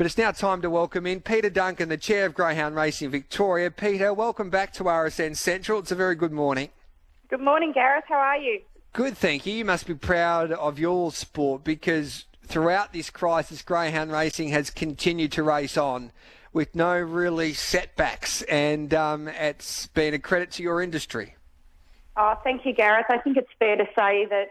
But it's now time to welcome in Peita Duncan, the chair of Greyhound Racing Victoria. Peita, welcome back to RSN Central. It's a very good morning. Good morning, Gareth. How are you? Good, thank you. You must be proud of your sport because throughout this crisis, Greyhound Racing has continued to race on with no really setbacks, and um, it's been a credit to your industry. Oh, thank you, Gareth. I think it's fair to say that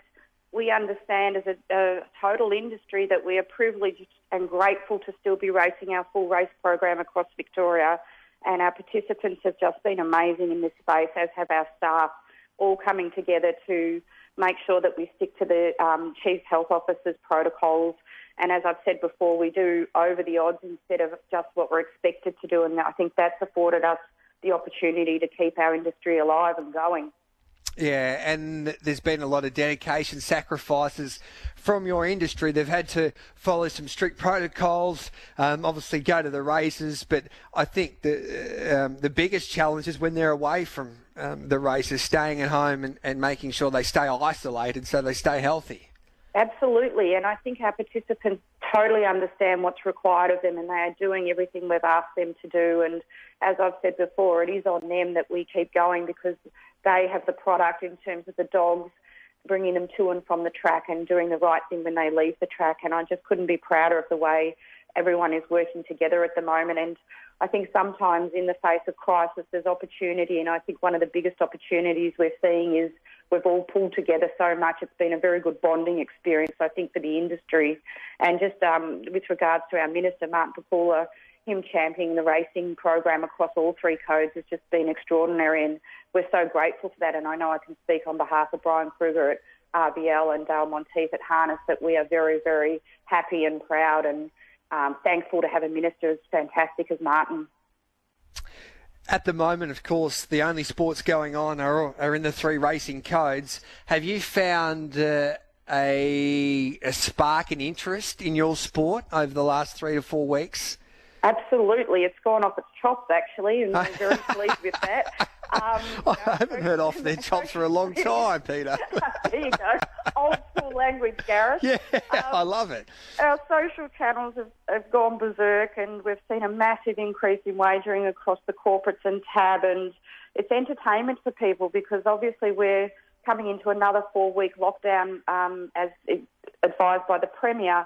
we understand as a, a, total industry that we are privileged and grateful to still be racing our full race program across Victoria. And our participants have just been amazing in this space, as have our staff, all coming together to make sure that we stick to the um, Chief Health Officer's protocols. And as I've said before, we do over the odds instead of just what we're expected to do. And I think that's afforded us the opportunity to keep our industry alive and going. Yeah, and there's been a lot of dedication, sacrifices from your industry. They've had to follow some strict protocols, um, obviously go to the races, but I think the um, the biggest challenge is when they're away from um, the races, staying at home and, and making sure they stay isolated so they stay healthy. Absolutely, and I think our participants totally understand what's required of them, and they are doing everything we've asked them to do. And as I've said before, it is on them that we keep going because they have the product in terms of the dogs, bringing them to and from the track and doing the right thing when they leave the track. And I just couldn't be prouder of the way everyone is working together at the moment. And I think sometimes in the face of crisis, there's opportunity. And I think one of the biggest opportunities we're seeing is we've all pulled together so much. It's been a very good bonding experience, I think, for the industry. And just um, with regards to our Minister, Martin Pakula, him championing the racing program across all three codes has just been extraordinary, and we're so grateful for that. And I know I can speak on behalf of Brian Kruger at RVL and Dale Monteith at Harness that we are very, very happy and proud and um, thankful to have a minister as fantastic as Martin. At the moment, of course, the only sports going on are, are in the three racing codes. Have you found uh, a, a spark in interest in your sport over the last three to four weeks? Absolutely, it's gone off its chops actually, and I'm very pleased with that. Um, I haven't heard off their chops for a long time, Peita. there you go, old school language, Gareth. Yeah, um, I love it. Our social channels have, have gone berserk, and we've seen a massive increase in wagering across the corporates and tab, and it's entertainment for people because obviously we're coming into another four-week lockdown, um, as advised by the Premier.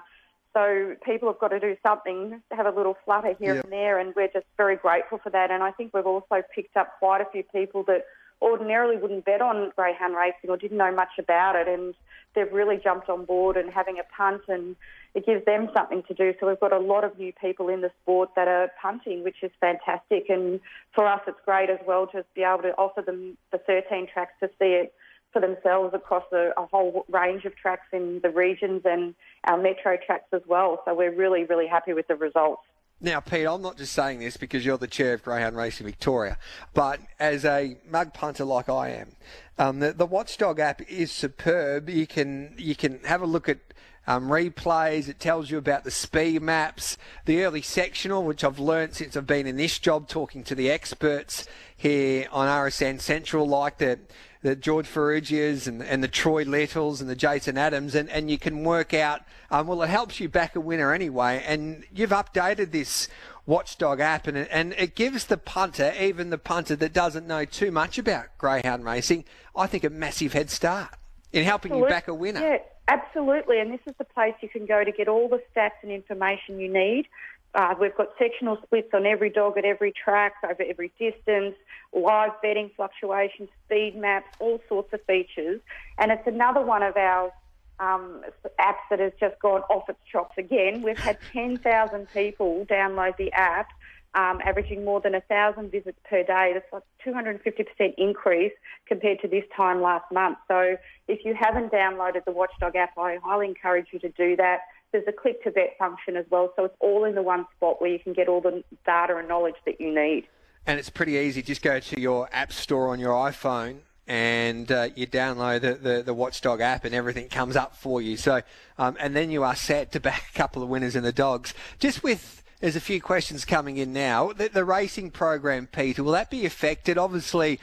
So people have got to do something, have a little flutter here yep. and there, and we're just very grateful for that. And I think we've also picked up quite a few people that ordinarily wouldn't bet on greyhound racing or didn't know much about it, and they've really jumped on board and having a punt, and it gives them something to do. So we've got a lot of new people in the sport that are punting, which is fantastic. And for us, it's great as well to be able to offer them the 13 tracks to see it for themselves across a, a, whole range of tracks in the regions and our metro tracks as well. So we're really, really happy with the results. Now, Pete, I'm not just saying this because you're the chair of Greyhound Racing Victoria, but as a mug punter like I am, um, the, the Watchdog app is superb. You can you can have a look at um, replays. It tells you about the speed maps, the early sectional, which I've learned since I've been in this job, talking to the experts here on RSN Central, like the the George Ferrugias and, and the Troy Littles and the Jason Adams, and, and you can work out, um, well, it helps you back a winner anyway. And you've updated this Watchdog app, and it, and it gives the punter, even the punter that doesn't know too much about greyhound racing, I think a massive head start in helping you back a winner. Yeah, absolutely. And this is the place you can go to get all the stats and information you need. Uh, we've got sectional splits on every dog at every track, over every distance, live betting fluctuations, speed maps, all sorts of features. And it's another one of our um, apps that has just gone off its chops again. We've had 10,000 people download the app, um, averaging more than 1,000 visits per day. That's like 250% increase compared to this time last month. So if you haven't downloaded the Watchdog app, I highly encourage you to do that. There's a click to bet function as well, so it's all in the one spot where you can get all the data and knowledge that you need. And it's pretty easy. Just go to your app store on your iPhone and uh, you download the, the, the, Watchdog app and everything comes up for you. So, um, and then you are set to back a couple of winners in the dogs. Just with, there's a few questions coming in now. The, the racing program, Peita, will that be affected? Obviously,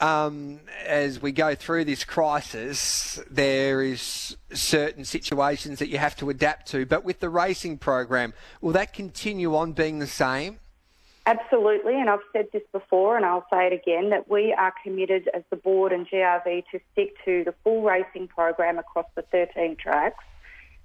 um, as we go through this crisis, there is certain situations that you have to adapt to. But with the racing program, will that continue on being the same? Absolutely, and I've said this before and I'll say it again that we are committed as the board and GRV to stick to the full racing program across the 13 tracks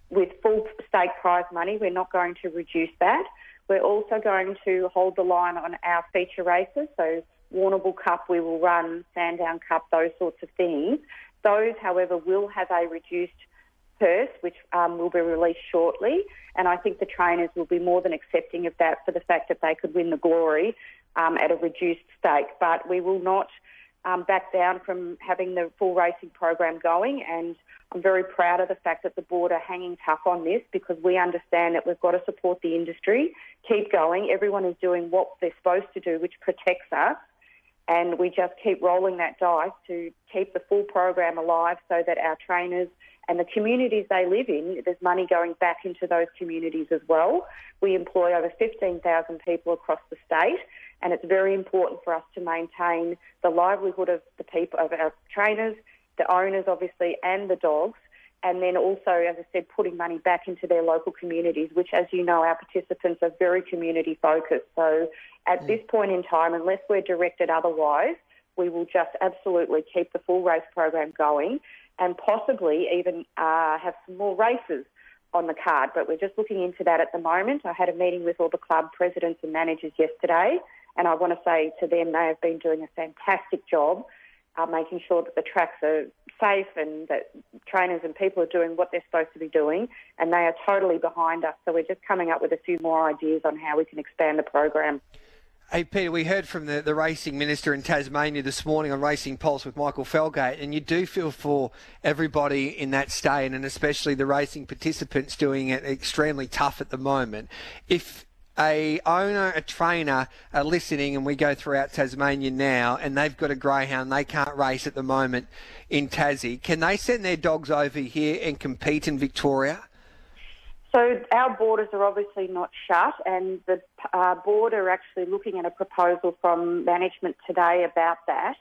with full stake prize money. We're not going to reduce that. We're also going to hold the line on our feature races, so Warrnambool Cup, we will run Sandown Cup, those sorts of things. Those, however, will have a reduced purse, which um, will be released shortly. And I think the trainers will be more than accepting of that for the fact that they could win the glory um, at a reduced stake. But we will not um, back down from having the full racing program going. And I'm very proud of the fact that the board are hanging tough on this because we understand that we've got to support the industry, keep going. Everyone is doing what they're supposed to do, which protects us and we just keep rolling that dice to keep the full program alive so that our trainers and the communities they live in, there's money going back into those communities as well. We employ over 15,000 people across the state, and it's very important for us to maintain the livelihood of the people, of our trainers, the owners, obviously, and the dogs. And then also, as I said, putting money back into their local communities, which, as you know, our participants are very community focused. So at mm. this point in time, unless we're directed otherwise, we will just absolutely keep the full race program going and possibly even uh, have some more races on the card. But we're just looking into that at the moment. I had a meeting with all the club presidents and managers yesterday, and I want to say to them they have been doing a fantastic job making sure that the tracks are safe and that trainers and people are doing what they're supposed to be doing, and they are totally behind us. So we're just coming up with a few more ideas on how we can expand the program. Hey, Peita, we heard from the, the racing minister in Tasmania this morning on Racing Pulse with Michael Felgate, and you do feel for everybody in that state, and especially the racing participants doing it extremely tough at the moment. If a owner, a trainer are listening, and we go throughout Tasmania now, and they've got a greyhound they can't race at the moment in Tassie, can they send their dogs over here and compete in Victoria? So our borders are obviously not shut, and the uh, board are actually looking at a proposal from management today about that,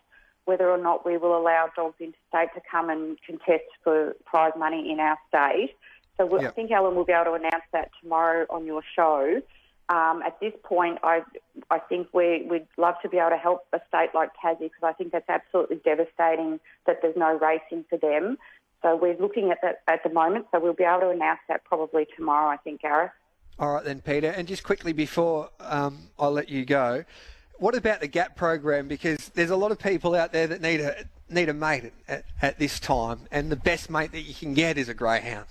whether or not we will allow dogs interstate to come and contest for prize money in our state. So we'll, yep. I think Alan will be able to announce that tomorrow on your show. Um, at this point, I I think we would love to be able to help a state like Tassie because I think that's absolutely devastating that there's no racing for them. So we're looking at that at the moment. So we'll be able to announce that probably tomorrow, I think, Gareth. All right then, Peita. And just quickly before um, I let you go, what about the GAP program? Because there's a lot of people out there that need a need a mate at, at this time, and the best mate that you can get is a greyhound.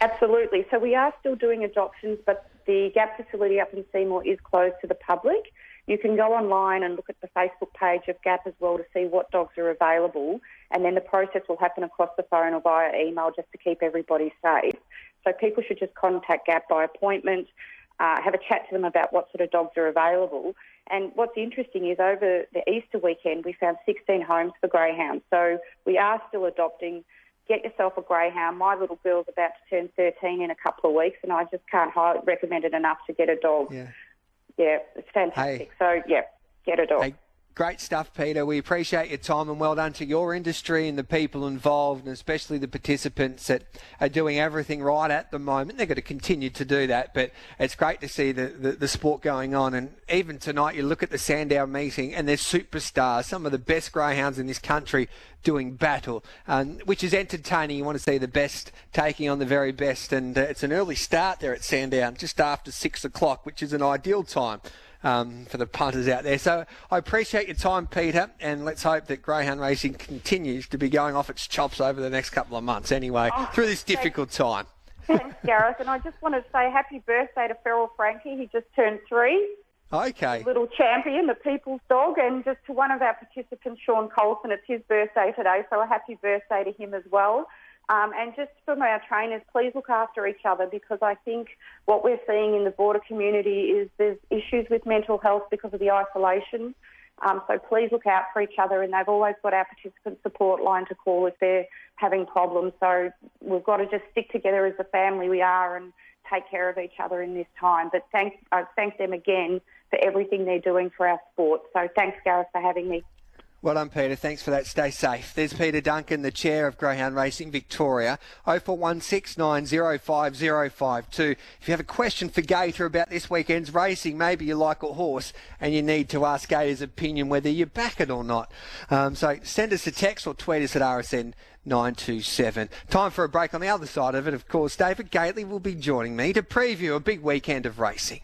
Absolutely. So we are still doing adoptions, but the GAP facility up in Seymour is closed to the public. You can go online and look at the Facebook page of GAP as well to see what dogs are available, and then the process will happen across the phone or via email just to keep everybody safe. So people should just contact GAP by appointment, uh, have a chat to them about what sort of dogs are available. And what's interesting is over the Easter weekend, we found 16 homes for greyhounds. So we are still adopting. Get yourself a greyhound. My little girl's about to turn 13 in a couple of weeks, and I just can't recommend it enough to get a dog. Yeah yeah, it's fantastic. Hey. So yeah, get a dog. Hey, great stuff, Peita. We appreciate your time and well done to your industry and the people involved, and especially the participants that are doing everything right at the moment. They're going to continue to do that, but it's great to see the, the, the sport going on. And even tonight, you look at the Sandown meeting, and there's superstars, some of the best greyhounds in this country doing battle, um, which is entertaining. You want to see the best taking on the very best, and uh, it's an early start there at Sandown, just after six o'clock, which is an ideal time um, for the punters out there. So I appreciate your time, Peita, and let's hope that greyhound racing continues to be going off its chops over the next couple of months anyway, oh, through this difficult time. Thanks, Gareth. And I just want to say happy birthday to Feral Frankie. He just turned three. Okay. Little champion, the people's dog, and just to one of our participants, Sean Colson, it's his birthday today, so a happy birthday to him as well. Um, and just from our trainers, please look after each other because I think what we're seeing in the border community is there's issues with mental health because of the isolation. Um, so please look out for each other, and they've always got our participant support line to call if they're having problems. So we've got to just stick together as the family we are and take care of each other in this time. But thank, I thank them again for everything they're doing for our sport. So thanks, Gareth, for having me. Well done, Peita. Thanks for that. Stay safe. There's Peita Duncan, the chair of Greyhound Racing Victoria. 0416905052. If you have a question for Gator about this weekend's racing, maybe you like a horse and you need to ask Gator's opinion whether you back it or not. Um, so send us a text or tweet us at RSN 927. Time for a break on the other side of it. Of course, David Gately will be joining me to preview a big weekend of racing.